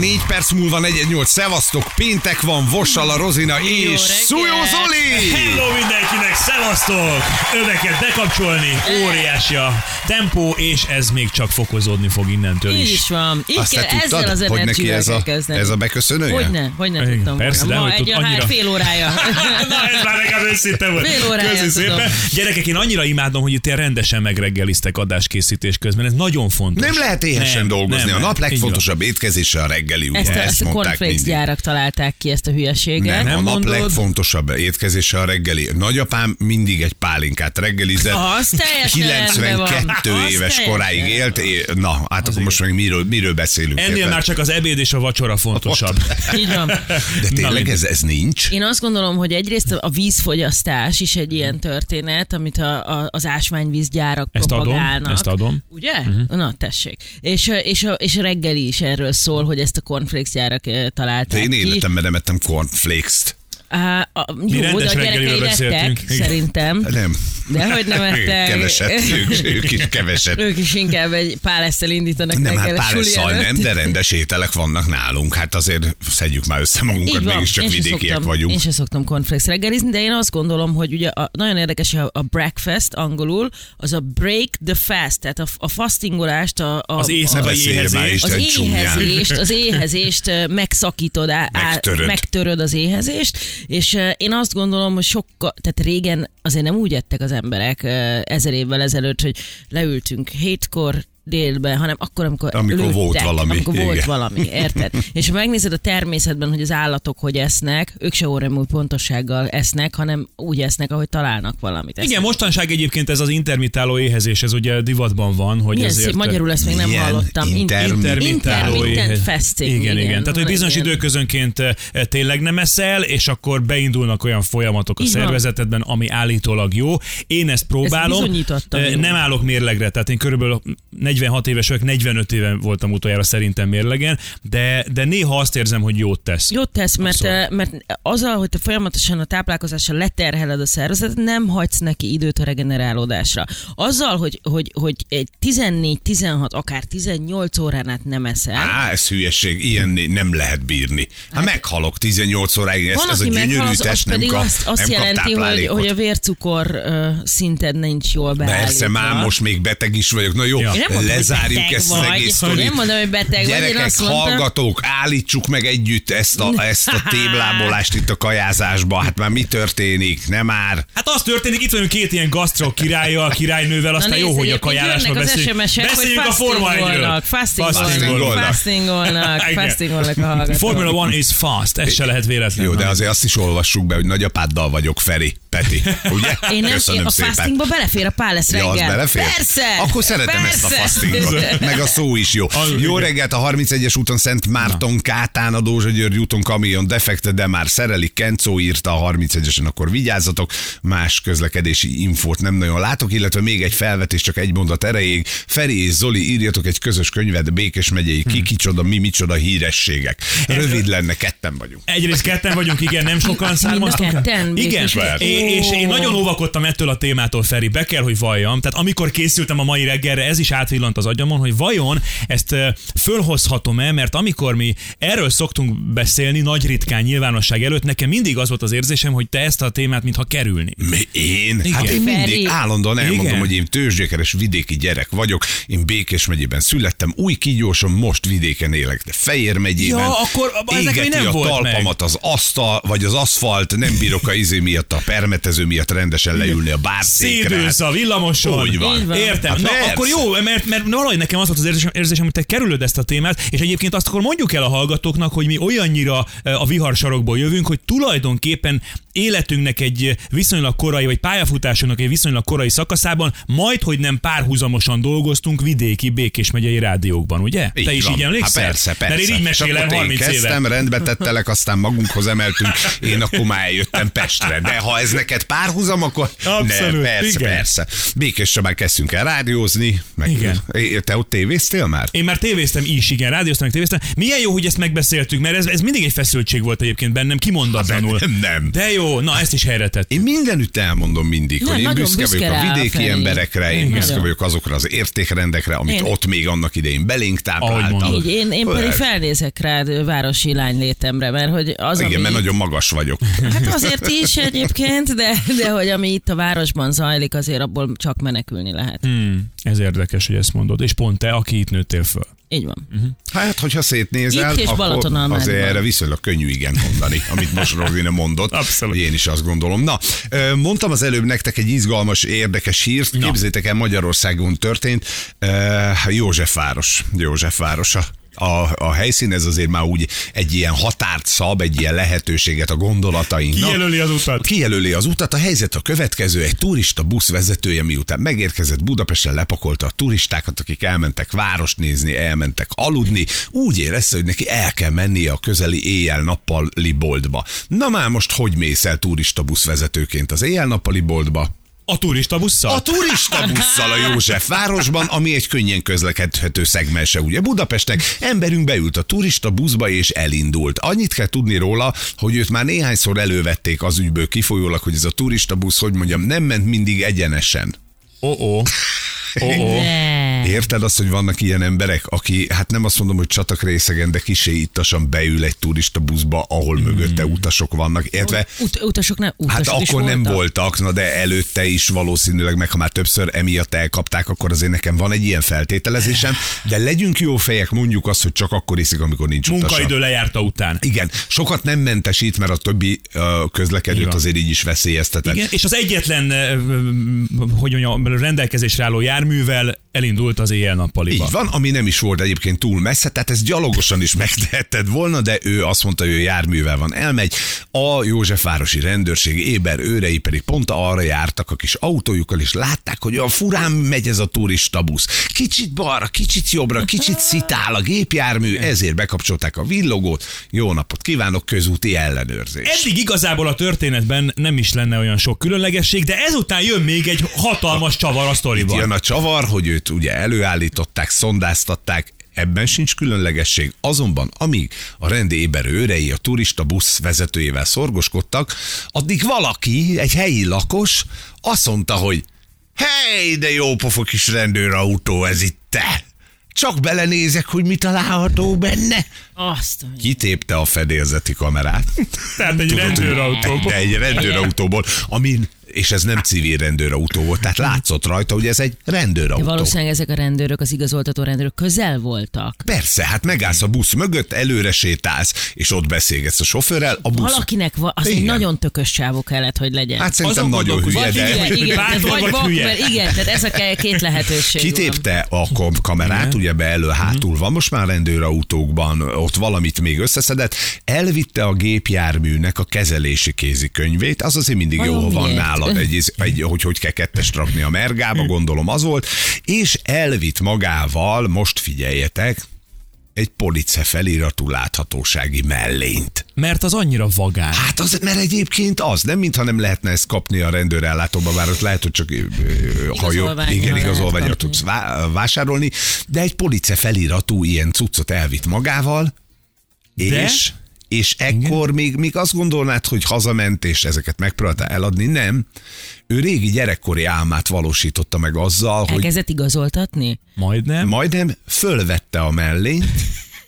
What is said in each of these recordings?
4 perc múlva 418, szevasztok, péntek van, Vossal a Rozina és reggelt! Szújó Zoli! Hello mindenkinek, szevasztok! Öveket bekapcsolni, óriási a tempó, és ez még csak fokozódni fog innentől Így is. is van. Így Azt kell, te ezzel tudtad, az hogy neki ez a, kezdeni. ez a beköszönője? Hogyne, hogyne Igen, tudtam persze, volna. Ma hogy tud, egy annyira- fél órája. Na ez már legalább őszinte volt. Fél órája Köszi szépen. Gyerekek, én annyira imádom, hogy itt ilyen rendesen megreggeliztek adáskészítés közben. Ez nagyon fontos. Nem lehet éhesen Nem, dolgozni. nem, a nap legfontosabb étkezése a reggeli, ugye? Ezt a, ezt, ezt a mondták cornflakes gyárak találták ki, ezt a hülyeséget. Nem, Nem a nap mondod? legfontosabb étkezése a reggeli. Nagyapám mindig egy pálinkát reggelizett. Az teljesen rendben van. 92 Az éves teljesen. koráig élt. É- Na, hát akkor most meg miről, miről beszélünk? Ennél érted? már csak az ebéd és a vacsora fontosabb. Így van. De Na, tényleg mindegy. ez, ez nincs? Én azt gondolom, hogy egyrészt a vízfogyasztás is egy ilyen történet, amit a, a, az ásványvízgyárak Ezt adom, propagálnak. ezt adom. Ugye? Uh-huh. Na, tessék. És, és, és reggeli is erről szól, hogy ezt a cornflakes gyárak eh, De én életemben nem ettem cornflakes-t. Á, a, jó, de a rendes reggeliről gyerekei beszéltünk. szerintem. Nem. De hogy nem ettek. Keveset, ők, ők is keveset. Ők is inkább egy pálesztel indítanak Nem, hát előtt. nem, de rendes ételek vannak nálunk. Hát azért szedjük már össze magunkat, Így van, mégiscsak vidékiek szoktam, vagyunk. Én sem szoktam cornflakes reggelizni, de én azt gondolom, hogy ugye a, nagyon érdekes, a, a breakfast angolul, az a break the fast, tehát a, a fastingolást, a, a, Az a, éjszakai Ne beszéljél már, éhezés. Isten az éhezést, az éhezést megszakítod, á- Megtöröd. megtöröd az éhezést, és ö, én azt gondolom, hogy sokkal, tehát régen azért nem úgy ettek az emberek ö, ezer évvel ezelőtt, hogy leültünk hétkor, délben, hanem akkor, amikor Amikor lőttek, volt valami, Amikor volt igen. valami, érted? És ha megnézed a természetben, hogy az állatok hogy esznek, ők se óremű pontossággal esznek, hanem úgy esznek, ahogy találnak valamit. Igen, mostanság egyébként ez az intermitáló éhezés, ez ugye divatban van, hogy Milyen ezért... szép, magyarul ezt még nem Milyen hallottam. inter- Intermitáló Intermittent éhe- fasting. Igen, igen. Tehát, hogy bizonyos ilyen- időközönként eh, tényleg nem eszel, és akkor beindulnak olyan folyamatok a szervezetedben, ami állítólag jó. Én ezt próbálom. bizonyítottan Eh. Nem állok mérlegre, tehát én körülbelül 46 éves vagyok, 45 éve voltam utoljára szerintem mérlegen, de, de néha azt érzem, hogy jót tesz. Jót tesz, mert, Abszolút. eh, mert azzal, hogy te folyamatosan a táplálkozással leterheled a szervezetet, nem hagysz neki időt a regenerálódásra. Azzal, hogy, hogy, hogy egy 14-16, akár 18 órán át nem eszel, Á, ez hülyeség, ilyen nem lehet bírni. Hát meghalok 18 óráig, ez, van, ez a gyönyörű meghal, az, az test nem pedig kap, azt, azt nem kap jelenti, hogy, táplálékot. hogy a vércukor uh, szinted nincs jól beállítva. Persze, már most még beteg is vagyok. Na jó, Ja. Én nem lezárjuk ezt az vagy. egész Én sztorit. nem mondom, hogy beteg vagy, én Gyerekek, azt mondtam- hallgatók, állítsuk meg együtt ezt a, ezt a téblábolást itt a kajázásba. Hát már mi történik? Nem már. Hát az történik, itt vagyunk két ilyen gasztro királya, királynővel, aztán jó, nézd, hogy a kajálásról beszéljünk. Beszéljünk a Forma 1-ről. fastingolnak, fastingolnak, fastingolnak, a hallgatók. Formula One is fast, ez se lehet véletlen. Jó, de azért azt is olvassuk be, hogy nagyapáddal vagyok, Feri, Peti. Ugye? Én nem, Köszönöm én a szépen. fastingba belefér a pál lesz Ja, reggel. az belefér? Persze! Akkor szeretem ezt a persze. fastingot. Meg a szó is jó. Az- Jó igen. reggelt a 31-es úton Szent Márton Kátán, a Dózsa György úton kamion defekte, de már szerelik. Kencó írta a 31-esen, akkor vigyázzatok. Más közlekedési infót nem nagyon látok, illetve még egy felvetés csak egy mondat erejéig. Feri és Zoli, írjatok egy közös könyvet, Békés megyei, ki kicsoda, mi micsoda hírességek. Rövid lenne, ketten vagyunk. Egyrészt ketten vagyunk, igen, nem sokan származtunk. ketten? Igen, és én nagyon óvakodtam ettől a témától, Feri, be kell, hogy valljam. Tehát amikor készültem a mai reggelre, ez is átvillant az agyamon, hogy vajon ezt fölhozhatom-e, mert amikor mi erről szoktunk beszélni nagy ritkán nyilvánosság előtt, nekem mindig az volt az érzésem, hogy te ezt a témát mintha kerülni. Mi, én? Igen. Hát én mindig állandóan elmondom, Igen. hogy én tőzsgyökeres vidéki gyerek vagyok. Én Békés megyében születtem, új kígyóson most vidéken élek, de Fejér megyében. Ja, akkor ezek nem a volt talpamat az asztal, vagy az aszfalt, nem bírok a izé miatt, a permetező miatt rendesen leülni a bárszékre. Szédülsz a villamoson. Úgy van. Így van. Értem. Hát Na, persze. akkor jó, mert, mert valahogy nekem az volt az érzésem, érzésem, hogy te kerülöd ezt a témát, és egyébként azt akkor mondjuk el a hallgatóknak, hogy mi olyannyira a viharsarokból jövünk, hogy tulajdonképpen életünknek egy viszonylag korai, vagy pályafutásunknak egy viszonylag korai szakaszában, majd, hogy nem párhuzamosan dolgoztunk vidéki Békés megyei rádiókban, ugye? Így te is van. így emlékszel? Hát persze, persze. Mert én így mesélem akkor én 30 éve. kezdtem, rendbe tettelek, aztán magunkhoz emeltünk, én akkor már eljöttem Pestre. De ha ez neked párhuzam, akkor Abszolút, ne, persze, igen. persze. Békés Csabán kezdtünk el rádiózni, meg Igen. Igen. É, Te ott tévéztél már? Én már tévéztem is, igen, rádióztam, tévéztem. Milyen jó, hogy ezt megbeszéltük, mert ez, ez mindig egy feszültség volt egyébként bennem, kimondatlanul. Nem, nem. De jó, na ezt is helyre tett. Én mindenütt elmondom mindig, Nem, hogy én nagyon büszke büszke vagyok a vidéki Feri. emberekre, én Igen. büszke Nagyon. vagyok azokra az értékrendekre, amit Én- ott még annak idején belénk mondod. Így, én, én pedig felnézek rád városi lány létemre, mert hogy az, Igen, ami mert nagyon magas vagyok. Hát azért is egyébként, de, de hogy ami itt a városban zajlik, azért abból csak menekülni lehet. Hmm, ez érdekes, hogy ezt mondod. És pont te, aki itt nőttél föl. Így van. Hát, hogyha szétnézel, Itt és akkor azért erre viszonylag könnyű igen mondani, amit most Rozina mondott. Abszolút. Én is azt gondolom. Na, mondtam az előbb nektek egy izgalmas, érdekes hírt. Na. Képzétek el, Magyarországon történt. Józsefváros. Józsefváros a a, a helyszín, ez azért már úgy egy ilyen határt szab, egy ilyen lehetőséget a gondolatainknak. Kijelöli az utat. Kijelöli az utat, a helyzet a következő, egy turista busz vezetője miután megérkezett Budapesten, lepakolta a turistákat, akik elmentek várost nézni, elmentek aludni, úgy érezte, hogy neki el kell mennie a közeli éjjel-nappali boltba. Na már most hogy mész el turista busz vezetőként az éjjel-nappali boltba? A turista busszal? A turista busszal a József városban, ami egy könnyen közlekedhető szegmense ugye Budapestnek. Emberünk beült a turista buszba és elindult. Annyit kell tudni róla, hogy őt már néhányszor elővették az ügyből kifolyólag, hogy ez a turista busz, hogy mondjam, nem ment mindig egyenesen. Oh-oh. Oh-oh. Érted azt, hogy vannak ilyen emberek, aki, hát nem azt mondom, hogy csatak részegen, de kisé ittasan beül egy turista buszba, ahol mögötte utasok vannak, értve Ut- utasok nem, Hát utasok is akkor nem voltak. voltak, na de előtte is valószínűleg, meg ha már többször emiatt elkapták, akkor azért nekem van egy ilyen feltételezésem, de legyünk jó fejek, mondjuk azt, hogy csak akkor iszik, amikor nincs utasa. Munkaidő lejárta után. Igen, sokat nem mentesít, mert a többi uh, közlekedőt Igen. azért így is veszélyeztetett. Igen, és az egyetlen, hogy mondjam, rendelkezésre álló járművel elindult az éjjel-nappaliba. Így van, ami nem is volt egyébként túl messze, tehát ez gyalogosan is megtehetted volna, de ő azt mondta, hogy ő járművel van, elmegy. A Józsefvárosi rendőrség éber őrei pedig pont arra jártak a kis autójukkal, és látták, hogy olyan furán megy ez a turista busz. Kicsit balra, kicsit jobbra, kicsit szitál a gépjármű, ezért bekapcsolták a villogót. Jó napot kívánok, közúti ellenőrzés. Eddig igazából a történetben nem is lenne olyan sok különlegesség, de ezután jön még egy hatalmas csavar a sztoriban. Jön a csavar, hogy őt ugye előállították, szondáztatták, ebben sincs különlegesség. Azonban, amíg a rendéber őrei a turista busz vezetőjével szorgoskodtak, addig valaki, egy helyi lakos azt mondta, hogy hely, de jó pofa kis rendőrautó ez itt te! Csak belenézek, hogy mi található benne. Azt, a- Kitépte a fedélzeti kamerát. Tehát egy rendőrautóból. De egy rendőrautóból, amin, és ez nem civil rendőrautó volt, tehát látszott rajta, hogy ez egy rendőrautó. valószínűleg ezek a rendőrök, az igazoltató rendőrök közel voltak. Persze, hát megállsz a busz mögött, előre sétálsz, és ott beszélgetsz a sofőrrel, a busz... Valakinek va- az egy Igen. nagyon tökös csávó kellett, hogy legyen. Hát szerintem Azon nagyon hülye, de... igen, igen, tehát vagy vagy vak, hülye? mert igen, tehát ez a két lehetőség van. Kitépte a kom- kamerát, ugye be elő hátul van, most már rendőrautókban ott valamit még összeszedett, elvitte a gépjárműnek a kezelési kézikönyvét, az azért mindig jó, Vajon ha van miért? Nálad, egy, egy, hogy hogy kell kettest rakni a mergába, gondolom az volt, és elvitt magával, most figyeljetek, egy police feliratú láthatósági mellényt. Mert az annyira vagány. Hát az, mert egyébként az, nem mintha nem lehetne ezt kapni a rendőrellátóban, bár ott lehet, hogy csak ha Igazolvánnyal igen, igazolványra tudsz vá- vásárolni, de egy police feliratú ilyen cuccot elvitt magával, De? és és ekkor még, még azt gondolnád, hogy hazament, és ezeket megpróbálta eladni, nem. Ő régi gyerekkori álmát valósította meg azzal, hogy Elkezdett igazoltatni? Majdnem. majdnem fölvette a mellényt,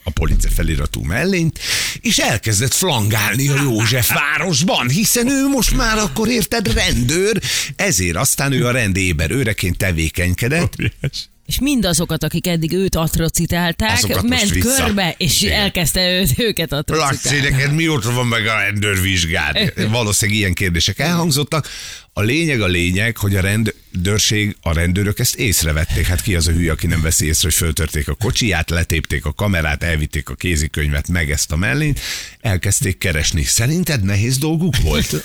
a police feliratú mellényt, és elkezdett flangálni a József városban, hiszen ő most már akkor érted rendőr, ezért aztán ő a rendéber őreként tevékenykedett, Óriás. És mindazokat, akik eddig őt atrocitálták, Azokat ment körbe, és Igen. elkezdte őt, őket Laci, atrocitálni. neked mióta van meg a rendőrvizsgád? Valószínűleg ilyen kérdések elhangzottak. A lényeg a lényeg, hogy a rendőrség, a rendőrök ezt észrevették. Hát ki az a hülye, aki nem veszi észre, hogy föltörték a kocsiját, letépték a kamerát, elvitték a kézikönyvet, meg ezt a mellényt, elkezdték keresni. Szerinted nehéz dolguk volt?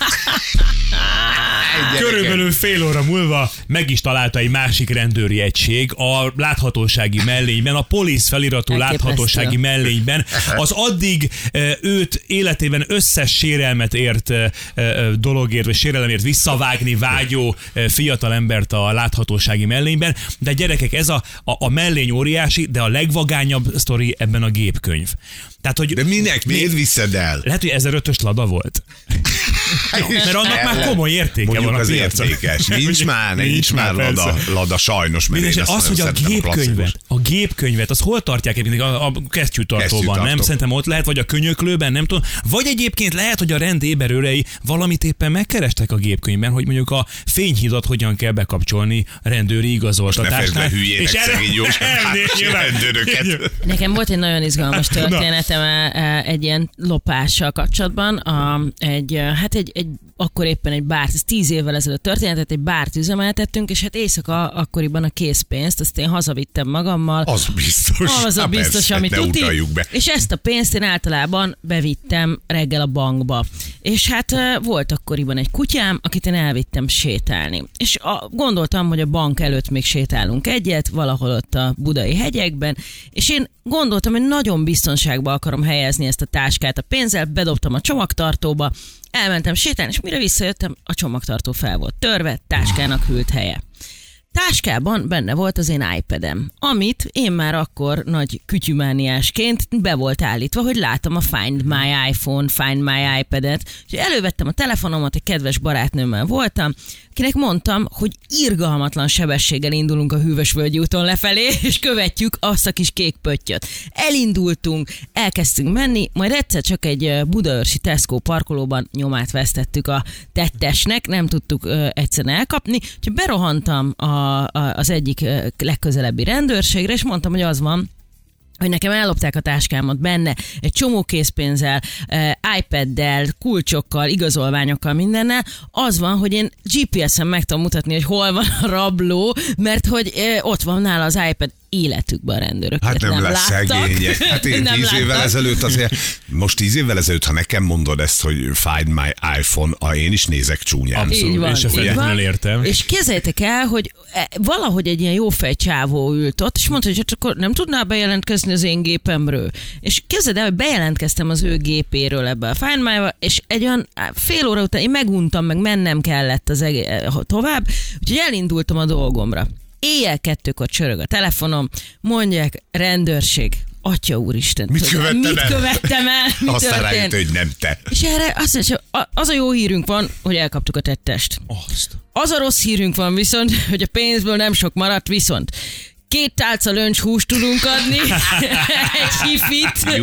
Körülbelül fél óra múlva meg is találta egy másik rendőri egység a láthatósági mellényben, a polisz feliratú Elképesztő. láthatósági mellényben. Az addig őt életében összes sérelmet ért dologért, vagy sérelemért visszavágni vágyó fiatal embert a láthatósági mellényben. De gyerekek, ez a, a, a mellény óriási, de a legvagányabb sztori ebben a gépkönyv. Tehát, hogy De minek? Miért viszed el? lehet, hogy 1005-ös lada volt. Mert annak már komoly értéke A az értékes. Nincs már, nincs, már lada, persze. lada, sajnos. Mert Minden én esetre azt az, hogy a gépkönyvet, klasszikust. a gépkönyvet, az hol tartják egyébként a, a kesztyűtartóban, Kesztyűtartó. nem? Szerintem ott lehet, vagy a könyöklőben, nem tudom. Vagy egyébként lehet, hogy a rend éberőrei valamit éppen megkerestek a gépkönyvben, hogy mondjuk a fényhidat hogyan kell bekapcsolni a rendőri Ne igazoltatásnál. Elnézést, nyilván. rendőröket. Nekem volt egy nagyon izgalmas történetem e, e, egy ilyen lopással kapcsolatban. A, egy, e, hát egy, egy, akkor éppen egy bárt, ez tíz évvel ezelőtt történetet, egy bárt üzemeltettünk, és hát éjszaka akkoriban a készpénzt, azt én hazavittem magammal. Az biztos. Az a biztos, persze, amit utaljuk be. És ezt a pénzt én általában bevittem reggel a bankba. És hát volt akkoriban egy kutyám, akit én elvittem sétálni. És a, gondoltam, hogy a bank előtt még sétálunk egyet, valahol ott a budai hegyekben, és én gondoltam, hogy nagyon biztonságba akarom helyezni ezt a táskát a pénzzel, bedobtam a csomagtartóba, elmentem sétálni, és mire visszajöttem, a csomagtartó fel volt törve, táskának hűlt helye. Táskában benne volt az én iPad-em, amit én már akkor nagy kütyümániásként be volt állítva, hogy látom a Find My iPhone, Find My iPad-et. És elővettem a telefonomat, egy kedves barátnőmmel voltam, akinek mondtam, hogy irgalmatlan sebességgel indulunk a Hűvösvölgyi úton lefelé, és követjük azt a kis kék pöttyöt. Elindultunk, elkezdtünk menni, majd egyszer csak egy budaörsi Tesco parkolóban nyomát vesztettük a tettesnek, nem tudtuk egyszerűen elkapni, úgyhogy berohantam a, a, az egyik legközelebbi rendőrségre, és mondtam, hogy az van, hogy nekem ellopták a táskámat benne, egy csomó készpénzzel, iPad-del, kulcsokkal, igazolványokkal, mindennel. Az van, hogy én GPS-en meg tudom mutatni, hogy hol van a rabló, mert hogy ott van nála az iPad életükben a rendőrök. Hát nem, lesz láttak. szegények. Hát én Nem tíz évvel láttak. ezelőtt azért, most tíz évvel ezelőtt, ha nekem mondod ezt, hogy find my iPhone, ah, én is nézek csúnyán. Abszolút. Így van, Én se így van. értem. És képzeljétek el, hogy e, valahogy egy ilyen jófej csávó ült ott, és mondta, hogy hát akkor nem tudnál bejelentkezni az én gépemről. És képzeld el, hogy bejelentkeztem az ő gépéről ebbe a Find my és egy olyan fél óra után én meguntam, meg mennem kellett az egé- eh, tovább, úgyhogy elindultam a dolgomra. Éjjel kettőkor csörög a telefonom, mondják, rendőrség, Atya úristen. Mit követtem mit el? követtem el? Mi Aztán rájött, hogy nem te. És erre azt mondja, az a jó hírünk van, hogy elkaptuk a tettest. Azt. Az a rossz hírünk van viszont, hogy a pénzből nem sok maradt, viszont két tálca löncs húst tudunk adni, egy hifit,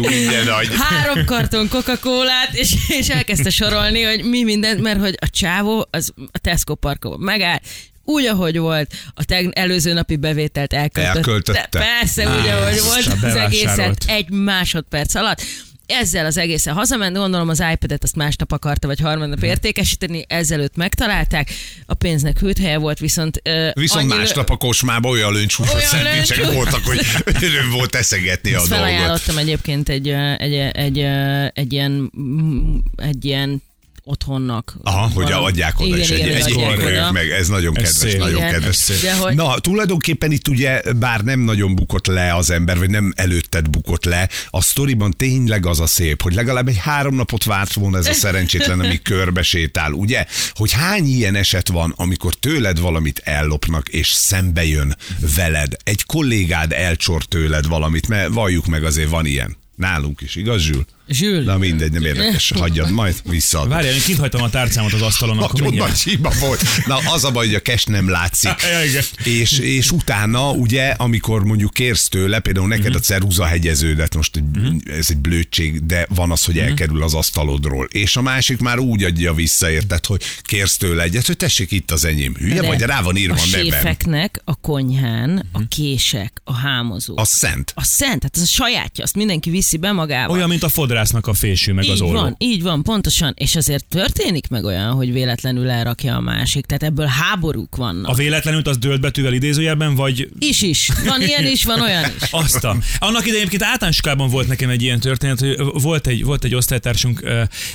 három karton coca colát és, és elkezdte sorolni, hogy mi mindent, mert hogy a csávó az a Tesco parkban megállt, úgy, ahogy volt, a teg- előző napi bevételt elköltötte. Elköltötte. Persze, úgy, ahogy Á, volt, a az egészet egy másodperc alatt. Ezzel az egészen hazament, gondolom az iPad-et azt másnap akarta, vagy harmadnap értékesíteni, ezelőtt megtalálták, a pénznek hűt helye volt, viszont... ö, Viszont annyi- másnap a kocsmában olyan löncsúsos Olyan szendvicsek löncs- voltak, hogy öröm volt eszegetni a Ezt dolgot. felajánlottam egyébként egy, egy, egy, egy, egy ilyen, egy ilyen otthonnak. Aha, hogy Valami- adják oda, igen, egy, igen, egy korrők oda. meg, ez nagyon Ez kedves, szép. nagyon Igen, kedves. De hogy- Na, tulajdonképpen itt ugye, bár nem nagyon bukott le az ember, vagy nem előtted bukott le, a sztoriban tényleg az a szép, hogy legalább egy három napot várt volna ez a szerencsétlen, ami körbe sétál, ugye? Hogy hány ilyen eset van, amikor tőled valamit ellopnak, és szembe jön veled. Egy kollégád elcsor tőled valamit, mert valljuk meg azért van ilyen. Nálunk is, igaz, Zsül? Zsül. Na mindegy, nem érdekes. Hagyjad, majd visszaadom. Várjál, én kint hagytam a tárcámat az asztalon, akkor Nagyon mindjárt. nagy hiba volt. Na, az a baj, hogy a kes nem látszik. Ja, igen. és, és utána, ugye, amikor mondjuk kérsz tőle, például neked Mhm. a ceruza hegyeződet, most egy, ez egy blödség, de van az, hogy Mhm. elkerül az asztalodról. És a másik már úgy adja vissza, érted, hogy kérsz tőle egyet, hogy tessék itt az enyém. Hülye De vagy, rá van írva a a nevem. séfeknek a konyhán a kések, a hámozó. A szent. a szent, tehát az a sajátja, azt mindenki viszi be magával. Olyan, mint a fodrász vadásznak a fésű, meg az így olló. van, így van, pontosan. És azért történik meg olyan, hogy véletlenül elrakja a másik. Tehát ebből háborúk vannak. A véletlenül az dölt betűvel idézőjelben, vagy Is is. Van ilyen is, van olyan is. Azt a. Annak idején egyébként általánosokában volt nekem egy ilyen történet, hogy volt egy, volt egy osztálytársunk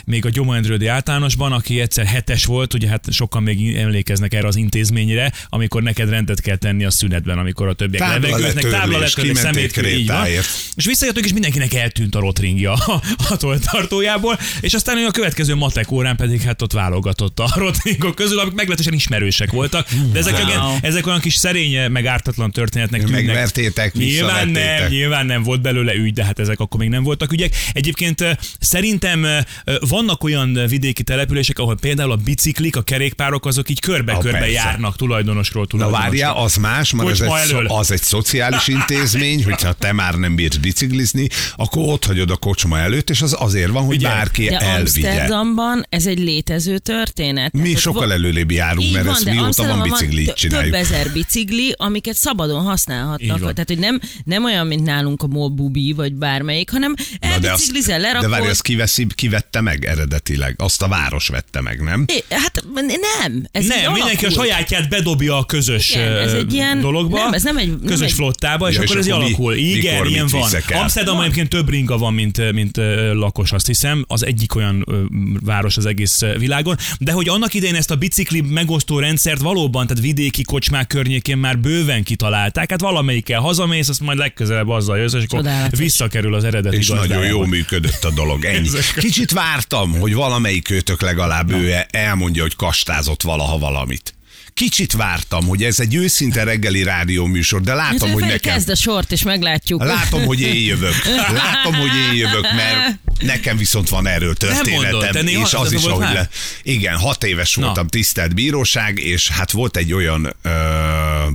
még a Gyoma Endrődi általánosban, aki egyszer hetes volt, ugye hát sokan még emlékeznek erre az intézményre, amikor neked rendet kell tenni a szünetben, amikor a többiek levegőznek, tábla letörlés, szemét, így van. És visszajöttünk, és mindenkinek eltűnt a rotringja a, a toltartójából, és aztán ő a következő matek órán pedig hát ott válogatott a rotringok közül, amik meglehetősen ismerősek voltak, de ezek, Wow. wow. ezek olyan kis szerény, meg ártatlan történetnek tűnnek. Megvertétek, Nyilván nem, nyilván nem volt belőle ügy, de hát ezek akkor még nem voltak ügyek. Egyébként szerintem vannak olyan vidéki települések, ahol például a biciklik, a kerékpárok, azok így körbe-körbe járnak tulajdonosról Na tulajdonosra. várjál, az más, mert ez egy, elől. az egy szociális intézmény, hogyha te már nem bírsz biciklizni, akkor ott hagyod a kocsma előtt, és az azért van, hogy Ugye? bárki De elvigye. Amsterdamban ez egy létező történet. Mi Tehát sokkal előrébb járunk, Így mert van, ezt de mióta van Amsterdamban bicikli, tö- csináljuk. Több ezer bicikli, amiket szabadon használhatnak. van. Tehát, hogy nem, nem olyan, mint nálunk a Mobubi, vagy bármelyik, hanem de, elbiciklizel, de lerakod. várj, azt kiveszi, kivette meg eredetileg? Azt a város vette meg, nem? É, Hát nem. Ez nem, mindenki a alakult. sajátját bedobja a közös Igen, ez egy ilyen- dologba, nem, ez nem egy- nem közös egy- flottába, és Ja, és akkor ez így akkor mi- alakul. Igen, mikor ilyen van. Van. egyébként több ringa van, mint, mint lakos, azt hiszem. Az egyik olyan város az egész világon. De hogy annak idején ezt a bicikli megosztó rendszert valóban, tehát vidéki kocsmák környékén már bőven kitalálták. Hát valamelyikkel hazamész, azt majd legközelebb azzal jössz, és akkor Csodálatos. visszakerül az eredeti És nagyon gazdájába. jó működött a dolog. Ennyi. Kicsit vártam, hogy valamelyik őtök legalább ő elmondja, hogy kastázott valaha valamit. Kicsit vártam, hogy ez egy őszinte reggeli rádió műsor, de látom, Hát, hogy nekem... Kezd a sort, és meglátjuk. Látom, hogy én jövök. Látom, hogy én jövök, mert nekem viszont van erről mondod, történetem. te néha- és az az is, ahogy le... Igen, hat éves Na. voltam tisztelt bíróság, és hát volt egy olyan ö,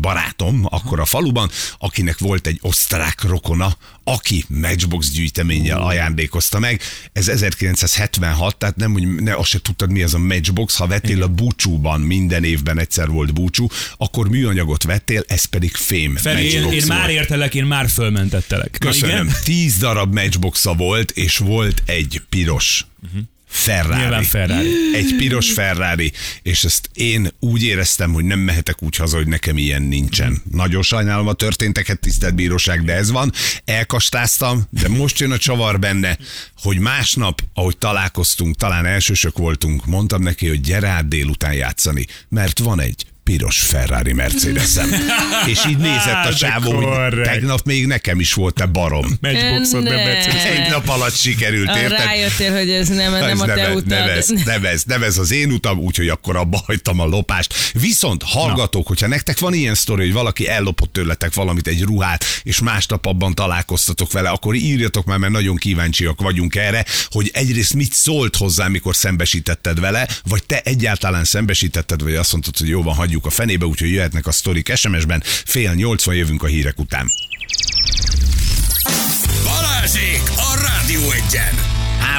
barátom akkor a faluban, akinek volt egy osztrák rokona, aki Matchbox gyűjteménnyel ajándékozta meg. Ez 1976, tehát nem, hogy ne, azt se tudtad, mi az a Matchbox, ha vettél a búcsúban, minden évben egyszer volt búcsú, akkor műanyagot vettél, ez pedig fém Feri, én, én már értelek, én már fölmentettelek. Köszönöm. igen? Tíz darab matchboxa volt, és volt egy piros Ferrari. Nyilván Ferrari. Egy piros Ferrari, és ezt én úgy éreztem, hogy nem mehetek úgy haza, hogy nekem ilyen nincsen. Nagyon sajnálom a történteket, tisztelt bíróság, de ez van. Elkastáztam, de most jön a csavar benne, hogy másnap, ahogy találkoztunk, talán elsősök voltunk, mondtam neki, hogy gyere át délután játszani, mert van egy piros Ferrari Mercedesem. és így nézett a csávó, hogy tegnap még nekem is volt-e barom. Matchboxod, nem Ne. Mercedes. Egy nap alatt sikerült, érted? Rájöttél, hogy ez nem, nem Ez a te nem, utad. nem, ez, nem, ez, nem ez az én utam, úgyhogy akkor abba hagytam a lopást. Viszont hallgatók, hogyha nektek van ilyen sztori, hogy valaki ellopott tőletek valamit, egy ruhát, és másnap abban találkoztatok vele, akkor írjatok már, mert nagyon kíváncsiak vagyunk erre, hogy egyrészt mit szólt hozzá, mikor szembesítetted vele, vagy te egyáltalán szembesítetted, vagy azt mondtad, hogy jó van, hagyjuk a fenébe, úgyhogy jöhetnek a sztorik SMS-ben. Fél nyolcvan jövünk a hírek után. Balázsék a Rádió Egyen!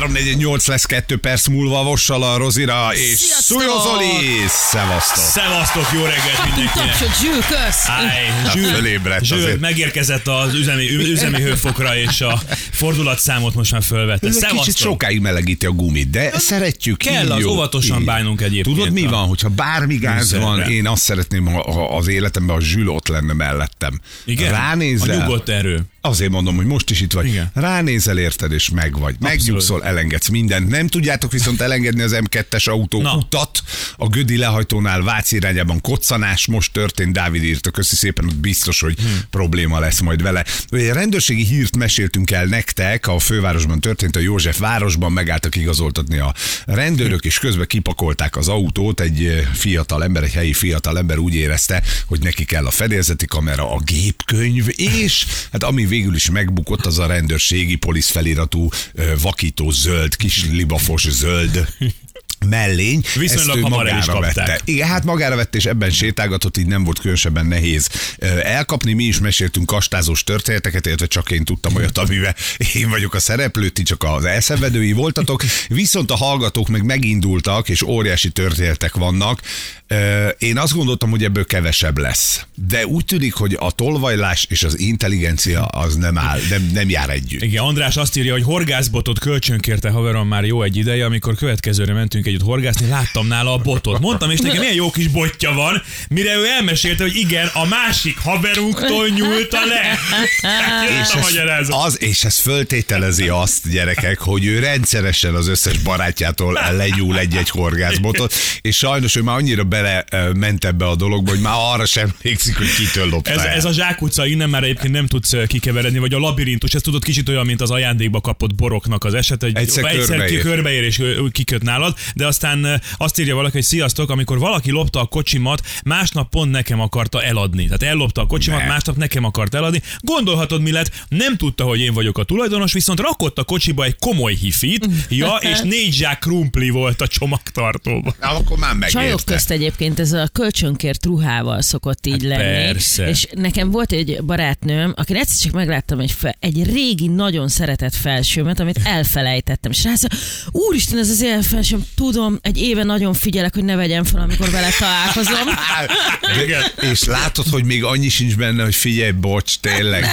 348 lesz 2 perc múlva vossal a Rozira, és! Szújó Zoli! Szevasztok! Szevasztok, jó reggelt mindenkinek! Tapsot, Zsül, kösz! Áj, Zsül, fölébredt Zsül megérkezett az üzemi, üzemi hőfokra, és a fordulatszámot most már fölvette. Ez egy kicsit Szevasztok! sokáig melegíti a gumit, de szeretjük. Kell, az jó, óvatosan bánunk egyébként Tudod mi van, hogyha bármi gáz van, én azt szeretném, ha ha az életemben a Zsül ott lenne mellettem. Igen? Ránézel. A nyugodt erő. Azért mondom, hogy most is itt vagy. Igen. Ránézel érted, és meg vagy. Megnyugszol, elengedsz mindent. Nem tudjátok viszont elengedni az M2-es autó Na. utat. A Gödi lehajtónál Váci irányában koccanás most történt. Dávid írta, köszi szépen, hogy biztos, hogy Hmm. probléma lesz majd vele. Ugye rendőrségi hírt meséltünk el nektek, a fővárosban történt, a József városban megálltak igazoltatni a rendőrök, és közben kipakolták az autót. Egy eh, fiatal ember, egy helyi fiatal ember úgy érezte, hogy neki kell a fedélzeti kamera, a gépkönyv, és hát ami végül is megbukott, az a rendőrségi polisz feliratú ö, vakító zöld, kis libafos zöld mellény. Viszonylag ezt ő magára kapták. vette. Igen, hát magára vette, és ebben sétálgatott, így nem volt különösebben nehéz elkapni. Mi is meséltünk kastázós történeteket, illetve csak én tudtam olyat, amiben én vagyok a szereplő, ti csak az elszenvedői voltatok. Viszont a hallgatók meg megindultak, és óriási történetek vannak. Én azt gondoltam, hogy ebből kevesebb lesz. De úgy tűnik, hogy a tolvajlás és az intelligencia az nem áll, nem, nem jár együtt. Igen, András azt írja, hogy horgászbotot kölcsönkérte haverom már jó egy ideje, amikor következőre mentünk együtt horgászni, láttam nála a botot. Mondtam, és neki milyen jó kis botja van, mire ő elmesélte, hogy igen, a másik haverunktól nyúlta le. és ez, az, és ez föltételezi azt, gyerekek, hogy ő rendszeresen az összes barátjától lenyúl egy-egy horgászbotot, és sajnos ő már annyira bele ment ebbe a dologba, hogy már arra sem emlékszik, hogy kitől lopta Ez, el. ez a zsákutca innen már egyébként nem tudsz kikeveredni, vagy a labirintus, ez tudod kicsit olyan, mint az ajándékba kapott boroknak az eset, hogy Egyszer egyszer körbeér. körbeér és kiköt nálad, de aztán azt írja valaki, hogy sziasztok, amikor valaki lopta a kocsimat, másnap pont nekem akarta eladni. Tehát ellopta a kocsimat, Ne. másnap nekem akart eladni. Gondolhatod, mi lett? Nem tudta, hogy én vagyok a tulajdonos, viszont rakott a kocsiba egy komoly hifit, ja, és négy zsák krumpli volt a csomagtartóban. Na, akkor már Csajok megérte. közt egyébként ez a kölcsönkért ruhával szokott így Hát lenni. persze. És nekem volt egy barátnőm, aki egyszer csak megláttam egy, fe, egy régi, nagyon szeretett felsőmet, amit elfelejtettem. És rász, úristen, ez az ilyen felsőm, tudom, egy éve nagyon figyelek, hogy ne vegyem fel, amikor vele találkozom. És látod, hogy még annyi sincs benne, hogy figyelj, bocs, tényleg, e,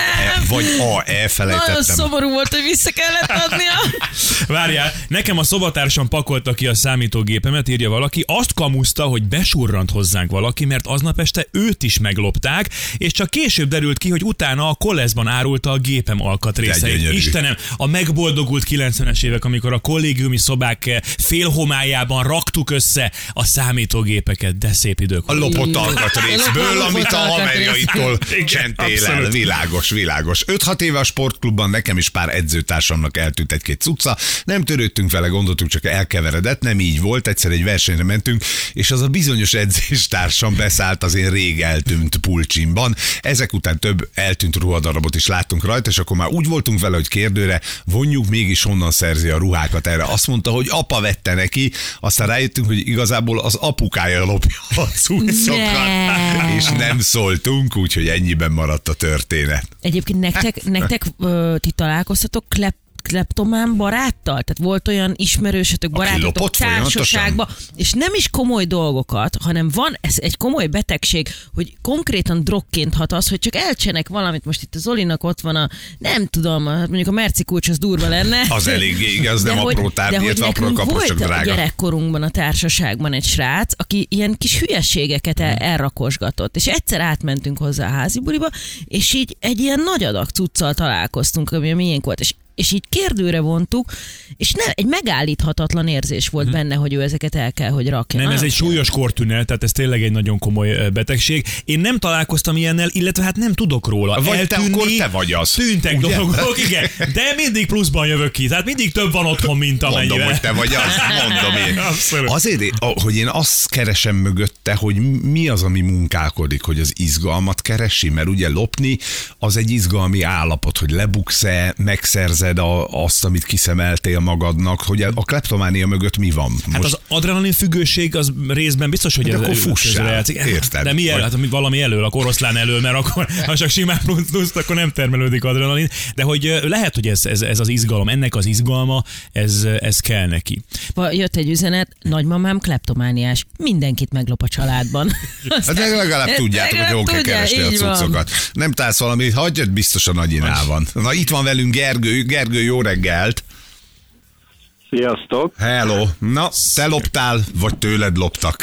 vagy A, Nagyon elfelejtettem. szomorú volt, hogy vissza kellett adnia. Várjál, nekem a szobatársam pakolta ki a számítógépemet, írja valaki, azt kamuszta, hogy besurrant hozzánk valaki, mert aznap este őt is meglopták, és csak később derült ki, hogy utána a koleszban árulta a gépem alkatrészeit. Istenem, a megboldogult 90-es évek, amikor a kollégiumi szobák eh, félhomályában raktuk össze a számítógépeket, de szép idők. A lopott alkatrészből, amit a haverjaitól csentél el. Világos, világos. 5-6 éve a sportklubban nekem is pár edzőtársamnak eltűnt egy-két cucca. Nem törődtünk vele, gondoltuk, csak elkeveredett. Nem így volt. Egyszer egy versenyre mentünk, és az a bizonyos edzéstársam beszállt az én rég eltűnt pulcsimban. Ezek után több eltűnt ruhadarabot is láttunk rajta, és akkor már úgy voltunk vele, hogy kérdőre vonjuk mégis honnan szerzi a ruhákat erre. Azt mondta, hogy apa vette neki, aztán rájöttünk, hogy igazából az apukája lopja a cuccokat, Ne. és nem szóltunk, úgyhogy ennyiben maradt a történet. Egyébként nektek, nektek ö, ti találkoztatok klep kleptomán baráttal? Tehát volt olyan ismerősötök, barátotok folyamatosan? társaságba, és nem is komoly dolgokat, hanem van ez egy komoly betegség, hogy konkrétan drogként hat az, hogy csak elcsenek valamit. Most itt az Zolinak ott van a, nem tudom, a- mondjuk a merci kulcs az durva lenne. Az eléggé igaz, nem hogy- apró tárgy, de illetve apró kapos, csak drága. gyerekkorunkban a társaságban egy srác, aki ilyen kis hülyeségeket el, elrakosgatott, és egyszer átmentünk hozzá a házi buliba, és így egy ilyen nagy adag cuccal találkoztunk, ami miénk volt, és és így kérdőre vontuk, és ne, egy megállíthatatlan érzés volt benne, hogy ő ezeket el kell, hogy rakja. Nem, ez egy súlyos kortűnel, tehát ez tényleg egy nagyon komoly betegség. Én nem találkoztam ilyennel, illetve hát nem tudok róla. Vagy te akkor te vagy az. Tűntek Ugye? dolgok, igen. De mindig pluszban jövök ki, tehát mindig több van otthon, mint amennyire. Mondom, hogy te vagy az, mondom én. Abszolút. Azért, hogy én azt keresem mögötte, hogy mi az, ami munkálkodik, hogy az izgalmat keresi, mert ugye lopni az egy izgalmi állapot, hogy lebuksz-e, megszerzed a, azt, amit kiszemeltél magadnak, hogy a kleptománia mögött mi van. Hát az adrenalin függőség az részben biztos, hogy Hát ez akkor fussál, közrejátszik. érted? De mi el, hát ami valami elől, a oroszlán elől, mert akkor ha csak simán plusz, akkor nem termelődik adrenalin. De hogy lehet, hogy ez, ez, ez az izgalom, ennek az izgalma, ez, ez kell neki. Va- Jött egy üzenet, nagymamám kleptomániás, mindenkit meglop a családban. Hát meg legalább tudjátok, hogy hol kell keresni a cuccokat. Nem találsz valamit, hagyjad, biztos a nagyinál van. Na itt van velünk Gergő. Gergő, jó reggelt. Sziasztok! Hello. Na, te loptál, vagy tőled loptak?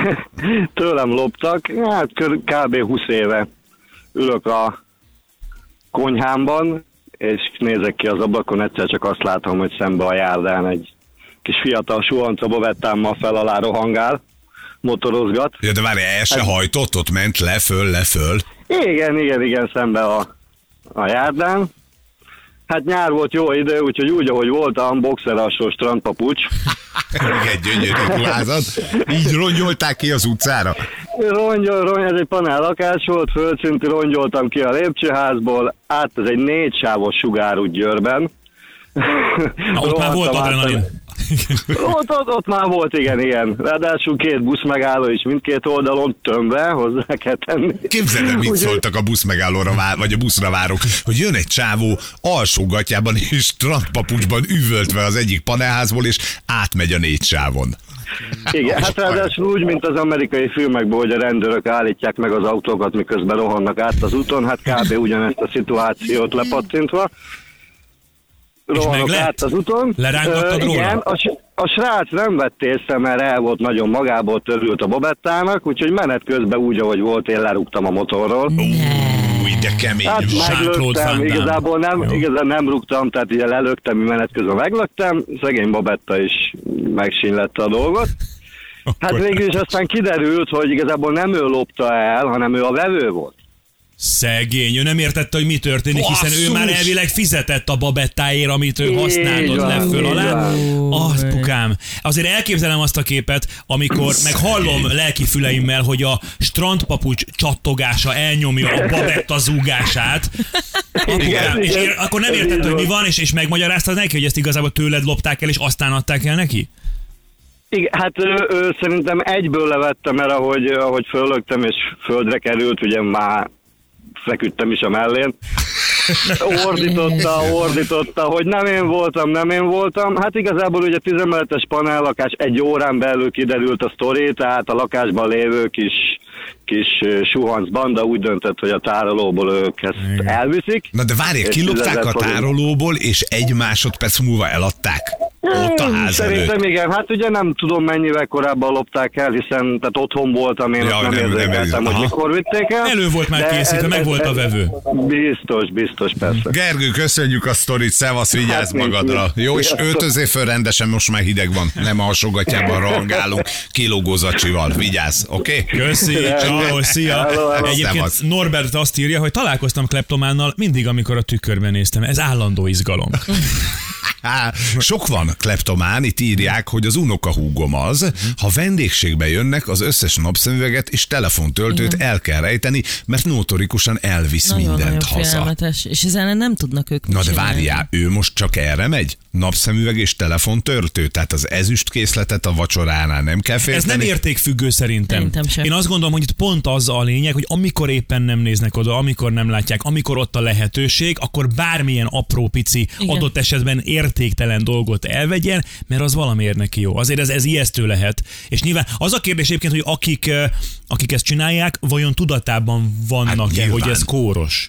Tőlem loptak, hát kb. 20 éve ülök a konyhámban, és nézek ki az ablakon, egyszer csak azt látom, hogy szembe a járdán egy kis fiatal suhancoba vettem ma fel alá rohangál, motorozgat. Ja, de várj, el se hajtott, ott ment le, föl, le, föl. Igen, igen, igen, szembe a, a járdán. Hát nyár volt jó idő, úgyhogy úgy, ahogy voltam, boxerasó strandpapucs. Egy gyönyörű ruházat. Így rongyolták ki az utcára. Rongyol, rongyol, ez egy panel lakás volt, földszintű rongyoltam ki a lépcsőházból, át ez egy négy sávos sugárút Győrben. Na, ott már volt adrenalin. Ott, ott, ott már volt igen ilyen. Ráadásul két busz megálló is mindkét oldalon tömve, hozzá kell tenni. Képzeld el, mit Úgyhogy- szóltak a busz megállóra, vár, vagy a buszra várok, hogy jön egy csávó alsógatjában és strandpapucsban üvöltve az egyik panelházból, és átmegy a négy sávon. Igen, hát ráadásul úgy, mint az amerikai filmekben, hogy a rendőrök állítják meg az autókat, miközben rohannak át az úton, hát kb. ugyanezt a szituációt lepattintva. Rohanok át az úton. Lerángattad róla? Igen, a, a srác nem vett észre, mert el volt nagyon magából törült a bobettának, úgyhogy menet közben úgy, ahogy volt, én lerúgtam a motorról. Új, de kemény Hát meglöktem, igazából nem, Jó. igazán nem rúgtam, tehát ugye lelöktem, menet közben meglöktem, szegény Babetta is megsínlette a dolgot. Hát végül is aztán kiderült, hogy igazából nem ő lopta el, hanem ő a vevő volt. Szegény, ő nem értette, hogy mi történik, hiszen ő már Basszus! elvileg fizetett a babettáért, amit ő Így használt van, le föl alá. van. Ah, pukám. Azért elképzelem azt a képet, amikor meg hallom lelki füleimmel, hogy a strandpapucs csattogása elnyomja a babetta zúgását. Apukám, és ér, akkor nem értette, hogy mi van. és, és megmagyarázta neki, hogy ezt igazából tőled lopták el, és aztán adták el neki? Igen, hát ő, ő szerintem egyből levette, mert ahogy, ahogy fölögtem és földre került, ugye már feküdtem is a mellén. Ordította, ordította, hogy nem én voltam, nem én voltam. Hát igazából ugye 10 emeletes panellakás egy órán belül kiderült a sztori, tehát a lakásban lévő kis, kis suhanc banda úgy döntött, hogy a tárolóból ők ezt Igen. elviszik. Na de várj, kilopták 10 a tárolóból, és egy másodperc múlva eladták. Ott a ház Szerintem előtt. igen, hát ugye nem tudom mennyivel korábban lopták el, hiszen tehát otthon voltam, én Ja, nem, nem- érzékeltem, hogy mikor vitték el. Elő volt már készítve, meg volt a vevő. Biztos, biztos, persze. Gergő, köszönjük a sztorit, szevasz, vigyázz Hát, magadra. Jó, és öltözé föl rendesen, most már hideg van. Nem alsogatjában rangálunk, kilógó zacsival. Vigyázz, oké? Okay? Köszi, ciao, szia. Egyébként. Norbert azt írja, hogy találkoztam kleptománnal mindig, amikor a tükörben néztem. Ez állandó izgalom. Sok van kleptomán, itt írják, hogy az unokahúgom az, ha vendégségbe jönnek, az összes napszemüveget és telefontöltőt el kell rejteni, mert notorikusan elvisz mindent Nagyon-nagyon haza. félelmetes, és ezen nem tudnak ők Na de várjál, ő most csak erre megy? Napszemüveg és telefontörtő? Tehát az ezüstkészletet a vacsoránál nem kell Ez félteni? nem értékfüggő szerintem. Szerintem sem. Én azt gondolom, hogy itt pont az a lényeg, hogy amikor éppen nem néznek oda, amikor nem látják, amikor ott a lehetőség, akkor bármilyen apró pici, Igen. adott esetben értéktelen dolgot elvegyen, mert az valamiért neki jó. Azért ez, ez ijesztő lehet. És nyilván az a kérdés egyébként, hogy akik, akik ezt csinálják, vajon tudatában vannak-e, Hát nyilván. hogy ez kóros?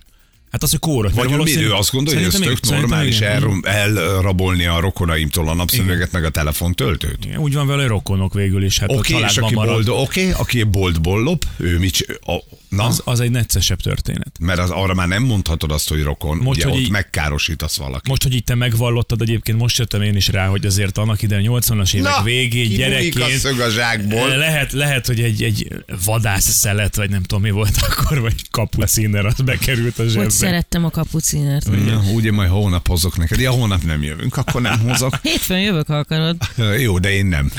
Hát az, hogy kóros. Vagy valószínű- ő azt gondolja, hogy ez tök normális el, elrabolni a rokonaimtól a napszemüveget meg a telefontöltőt? Igen, Úgy van vele rokonok végül is, hát Oké, és családban aki, marad. bold, oké, aki boltból lop, ő mit a, Na, Az, az egy neccesebb történet. mert az, arra már nem mondhatod azt, hogy rokon, Most, ugye hogy ott így- megkárosítasz valakit. Most, hogy itt te megvallottad, egyébként most jöttem én is rá, hogy azért annak idején 80-as évek Na, végén gyerekként a a zsákból. lehet, lehet, hogy egy, egy vadász szelet, vagy nem tudom mi volt akkor, vagy kapuciner, az bekerült a zsebbe. Szerettem a kapucinert. Ja, ugye majd hónap hozok neked. Ja, hónap nem jövünk, akkor nem hozok. Hétfőn jövök, ha akarod. Jó, de én nem.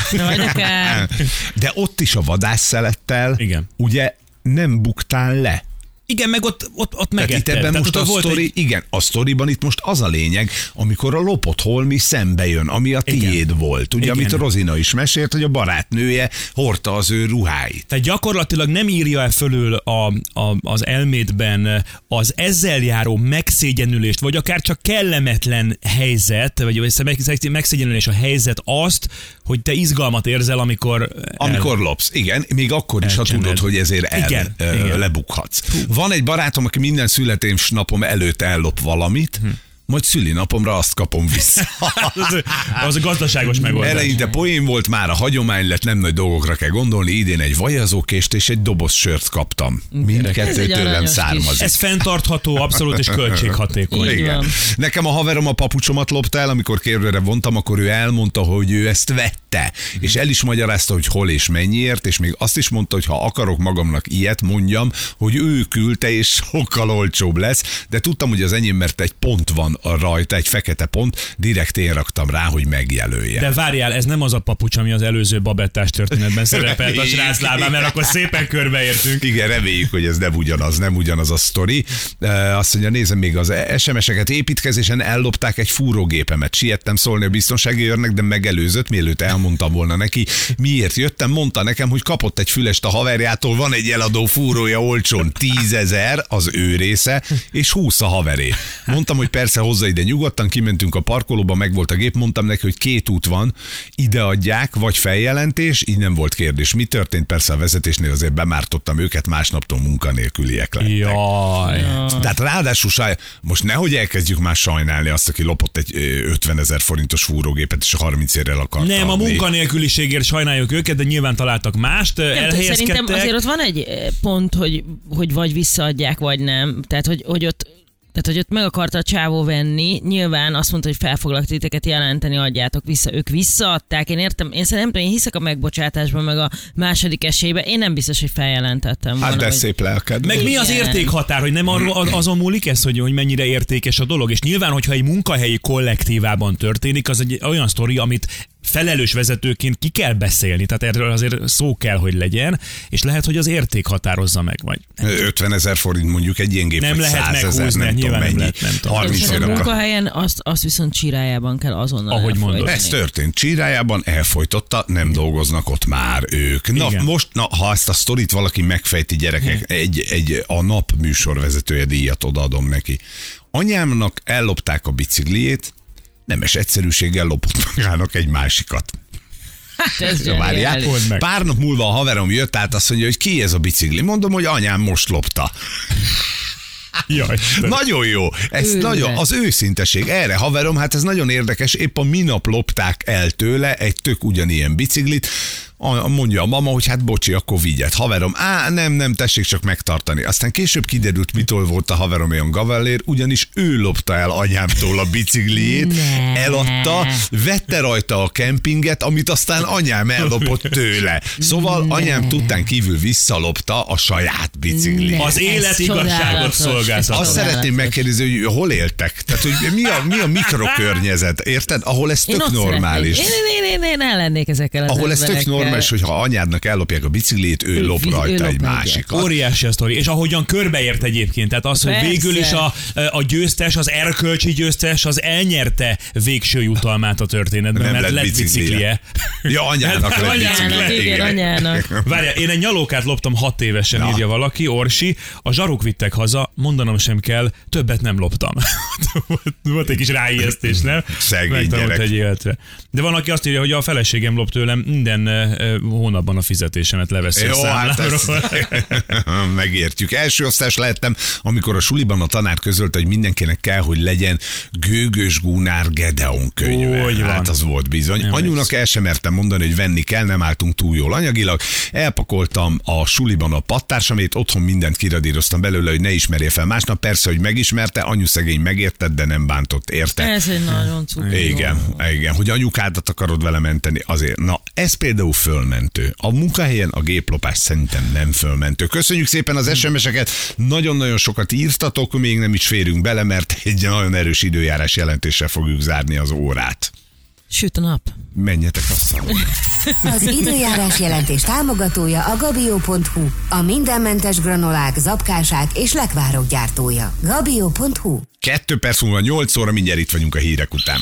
Akár. De ott is a vadászelettel, Igen. ugye nem buktál le. Igen, meg ott, ott, ott megetted. itt ebben most a sztori, egy- igen, a sztoriban itt most az a lényeg, amikor a lopott holmi szembe jön, ami a Igen. tiéd volt. Ugye, Igen. amit Rozina is mesélt, hogy a barátnője hordta az ő ruháit. Tehát gyakorlatilag nem írja el fölül a, a, az elmédben az ezzel járó megszégyenülést, vagy akár csak kellemetlen helyzet, vagy meg- megszégyenülés a helyzet azt, hogy te izgalmat érzel, amikor... Amikor lopsz, igen, még akkor is, ha tudod, hogy ezért el, Igen, ö, igen. lebukhatsz. Van egy barátom, aki minden születésnapom előtt ellop valamit, Hm. Majd szülinapomra azt kapom vissza. az, az a gazdaságos megoldás. Eleinte poén volt, már a hagyomány lett, nem nagy dolgokra kell gondolni. Idén egy vajazókést és egy doboz sört kaptam. Mindkettő tőlem származik. Ez fenntartható, abszolút és költséghatékony. Igen. Nekem a haverom a papucsomat lopta el, amikor kérdőre vontam, akkor ő elmondta, hogy ő ezt vette. És el is magyarázta, hogy hol és mennyiért, és még azt is mondta, hogy ha akarok magamnak ilyet, mondjam, hogy ő küldte, és sokkal olcsóbb lesz. De tudtam, hogy az enyém, mert egy pont van a rajta egy fekete pont, direkt én raktam rá, hogy megjelölje. De várjál, ez nem az a papucs, ami az előző babettás történetben szerepelt a srác lábán, mert akkor szépen körbeértünk. Igen, reméljük, hogy ez nem ugyanaz, nem ugyanaz a sztori. Azt mondja, nézem még az SMS-eket. Építkezésen ellopták egy fúrógépemet. Siettem szólni a biztonsági őrnek, de megelőzött, mielőtt elmondtam volna neki. Miért jöttem? Mondta nekem, hogy kapott egy fülest a haverjától, van egy eladó fúrója olcsón, 10 ezer az ő része, és 20 a haveré. Mondtam, hogy persze hozza ide nyugodtan, kimentünk a parkolóba, meg volt a gép, mondtam neki, hogy két út van, ide adják, vagy feljelentés, így nem volt kérdés. Mi történt? Persze a vezetésnél azért bemártottam őket, másnaptól munkanélküliek lettek. Jaj. Tehát ráadásul saj, most nehogy elkezdjük már sajnálni azt, aki lopott egy ö, 50 ezer forintos fúrógépet, és a 30 érrel akart Nem, a adni. munkanélküliségért sajnáljuk őket, de nyilván találtak mást, Nem, tudom, szerintem elhelyezkedtek. azért ott van egy eh, pont, hogy, hogy vagy visszaadják, vagy nem. Tehát, hogy, hogy ott tehát, hogy ott meg akarta a csávó venni, nyilván azt mondta, hogy fel foglak titeket jelenteni, adjátok vissza. Ők visszaadták, én értem, én szerintem, nem tudom, én hiszek a megbocsátásban, meg a második esélyben, én nem biztos, hogy feljelentettem volna. Hát de hogy- szép lelked. Meg mi az értékhatár, hogy nem arról, az- azon múlik ez, hogy, hogy mennyire értékes a dolog. És nyilván, hogyha egy munkahelyi kollektívában történik, az egy olyan sztori, amit felelős vezetőként ki kell beszélni, tehát erről azért szó kell, hogy legyen, és lehet, hogy az érték határozza meg, vagy 50 ezer forint mondjuk egy ilyen gép, Nem vagy lehet 100 ezer, nem tudom nyilván nem mennyi. lehet, nem tudom. 30 És a munkahelyen azt, azt viszont csirájában kell azonnal Ahogy mondod. elfolytani. Ez történt Csirájában, elfolytotta, nem dolgoznak ott már ők. Na Igen. most, na, ha ezt a sztorit valaki megfejti gyerekek, egy, egy a nap műsorvezetője díjat odaadom neki. Anyámnak ellopták a bicikliét, nemes egyszerűséggel lopott magának egy másikat. Hát Várjál, pár nap múlva a haverom jött, át azt mondja, hogy ki ez a bicikli. Mondom, hogy anyám most lopta. Jaj, Nagyon jó. Ez Őrület. nagyon, az őszinteség. Erre haverom, hát ez nagyon érdekes. Épp a minap lopták el tőle egy tök ugyanilyen biciklit. A- Mondja a mama, hogy hát bocsi, akkor vigyed. Haverom, á, nem, nem, tessék csak megtartani. Aztán később kiderült, mitől volt a haverom olyan gavellér, ugyanis ő lopta el anyámtól a bicikliét, Ne. eladta, vette rajta a kempinget, amit aztán anyám ellopott tőle. Szóval anyám tudtán kívül visszalopta a saját biciklit. Ne. Az élet igazságot szolgáltatja. Azt szeretném megkérdezni, hogy hol éltek? Tehát, hogy mi a, mi a mikrokörnyezet, érted? Ahol ez Én tök ott normális. szeretnék. Én, én, én, én ellennék ezekkel az Ahol ez tök emberekkel. Normális, hogy ha anyádnak ellopják a biciklét, ő Ő lop ő rajta lop egy meg. másikat. Óriási a sztori, és ahogyan körbeért egyébként, tehát az, hogy Persze. végül is a, a győztes, az erkölcsi győztes, az elnyerte végső jutalmát a történetben, Nem mert lett lett biciklije. biciklije. Ja, anyának Hát, lett anyának, igen, anyának. Várja, én egy nyalókát loptam hat évesen, Na. írja valaki, Orsi, a zsaruk vittek haza, mondanom sem kell, többet nem loptam. Volt egy kis ráijesztés, nem? Szegény Megtanult gyerek. egy életre. De van, aki azt írja, hogy a feleségem lop tőlem minden eh, hónapban a fizetésemet leveszi a Jó, hát számlámról. ezt megértjük. Első osztás lehettem, amikor a suliban a tanár közölte, hogy mindenkinek kell, hogy legyen Gőgös Gunár Gedeon könyve. Úgy van. Hát az volt bizony. Nem Anyunak el sem mertem mondani, hogy venni kell, nem álltunk túl jól anyagilag. Elpakoltam a suliban a pattársamét, otthon mindent kiradíroztam belőle, hogy ne ismerje fel. Másnap persze, hogy megismerte, anyu szegény megértett, de nem bántott érte. Ez egy nagyon cuki. Igen, igen, hogy anyukádat akarod vele menteni, azért. Na, ez például fölmentő. A munkahelyen a géplopás szerintem nem fölmentő. Köszönjük szépen az SMS-eket, nagyon-nagyon sokat írtatok, még nem is férünk bele, mert egy nagyon erős időjárás jelentéssel fogjuk zárni az órát. Süt a nap. Menjetek vissza. Az időjárás jelentés támogatója a gabio.hu, a mindenmentes granolák, zapkásák és lekvárok gyártója. gabio.hu Kettő perc múlva, 8 óra, mindjárt itt vagyunk a hírek után.